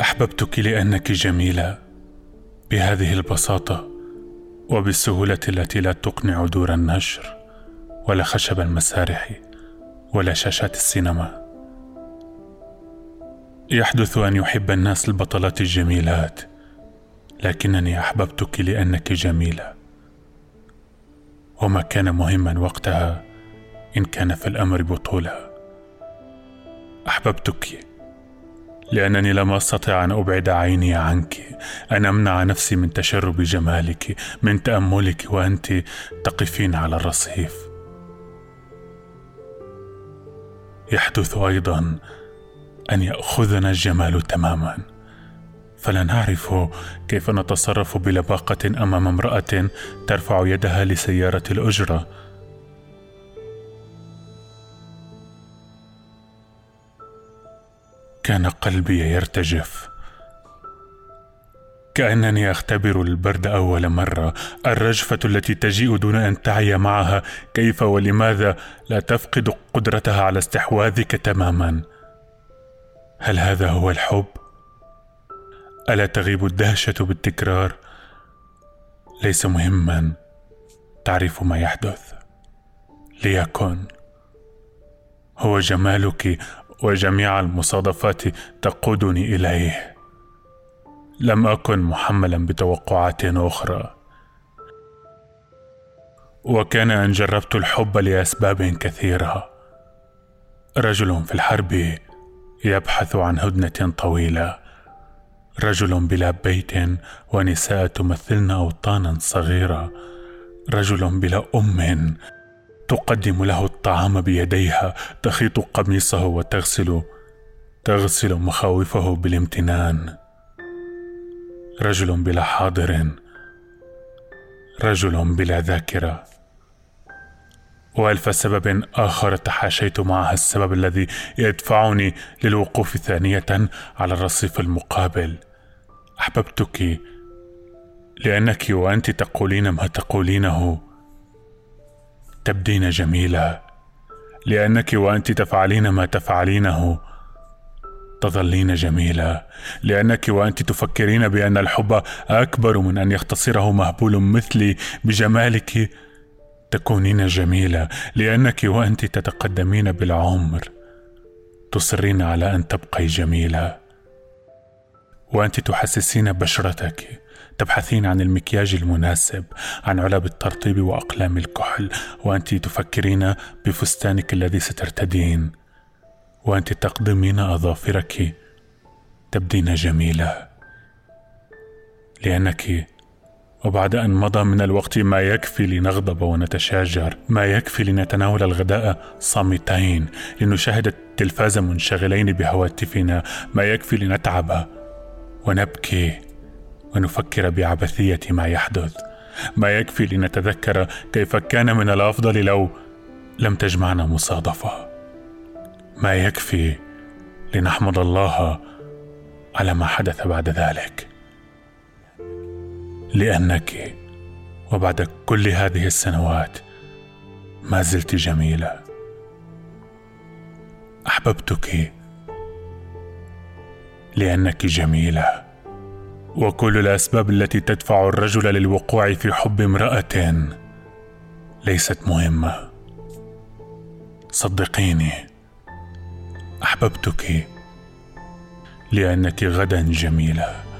أحببتك لأنك جميلة بهذه البساطة وبالسهولة التي لا تقنع دور النشر ولا خشب المسارح ولا شاشات السينما. يحدث أن يحب الناس البطلات الجميلات لكنني أحببتك لأنك جميلة. وما كان مهما وقتها إن كان في الأمر بطوله أحببتك لأنني لم أستطع أن أبعد عيني عنك. ان أمنع نفسي من تشرب جمالك من تأملك وأنت تقفين على الرصيف. يحدث أيضا أن يأخذنا الجمال تماما. فلا نعرف كيف نتصرف بلباقة أمام امرأة ترفع يدها لسيارة الأجرة. كان قلبي يرتجف. كأنني أختبر البرد أول مرة. الرجفة التي تجيء دون أن تعي معها. كيف ولماذا لا تفقد قدرتها على استحواذك تماما؟ هل هذا هو الحب؟ ألا تغيب الدهشة بالتكرار؟ ليس مهما. تعرف ما يحدث. ليكن. هو جمالك. وجميع المصادفات تقودني إليه. لم أكن محملا بتوقعات أخرى. وكان إن جربت الحب لأسباب كثيرة. رجل في الحرب يبحث عن هدنة طويلة. رجل بلا بيت ونساء تمثلن اوطانا صغيرة. رجل بلا أم تقدم له الطعام بيديها تخيط قميصه وتغسل تغسل مخاوفه بالامتنان. رجل بلا حاضر رجل بلا ذاكرة. وألف سبب آخر تحاشيت معها السبب الذي يدفعني للوقوف ثانية على الرصيف المقابل. أحببتك لأنك وأنت تقولين ما تقولينه. تبدين جميله لأنك وأنت تفعلين ما تفعلينه. تظلين جميله لأنك وأنت تفكرين بأن الحب أكبر من أن يختصره مهبول مثلي بجمالك. تكونين جميله لأنك وأنت تتقدمين بالعمر. تصرين على أن تبقي جميله وأنت تحسسين بشرتك. تبحثين عن المكياج المناسب عن علب الترطيب وأقلام الكحل وأنت تفكرين بفستانك الذي سترتدين. وأنت تقضمين أظافرك تبدين جميلة. لأنك وبعد أن مضى من الوقت ما يكفي لنغضب ونتشاجر ما يكفي لنتناول الغداء صامتين لنشاهد التلفاز منشغلين بهواتفنا ما يكفي لنتعب ونبكي. ونفكر بعبثية ما يحدث. ما يكفي لنتذكر كيف كان من الأفضل لو لم تجمعنا مصادفة. ما يكفي لنحمد الله على ما حدث بعد ذلك. لأنك وبعد كل هذه السنوات ما زلت جميلة. أحببتك لأنك جميلة. وكل الأسباب التي تدفع الرجل للوقوع في حب امراه ليست مهمة. صدقيني أحببتك لأنك غدا جميلة.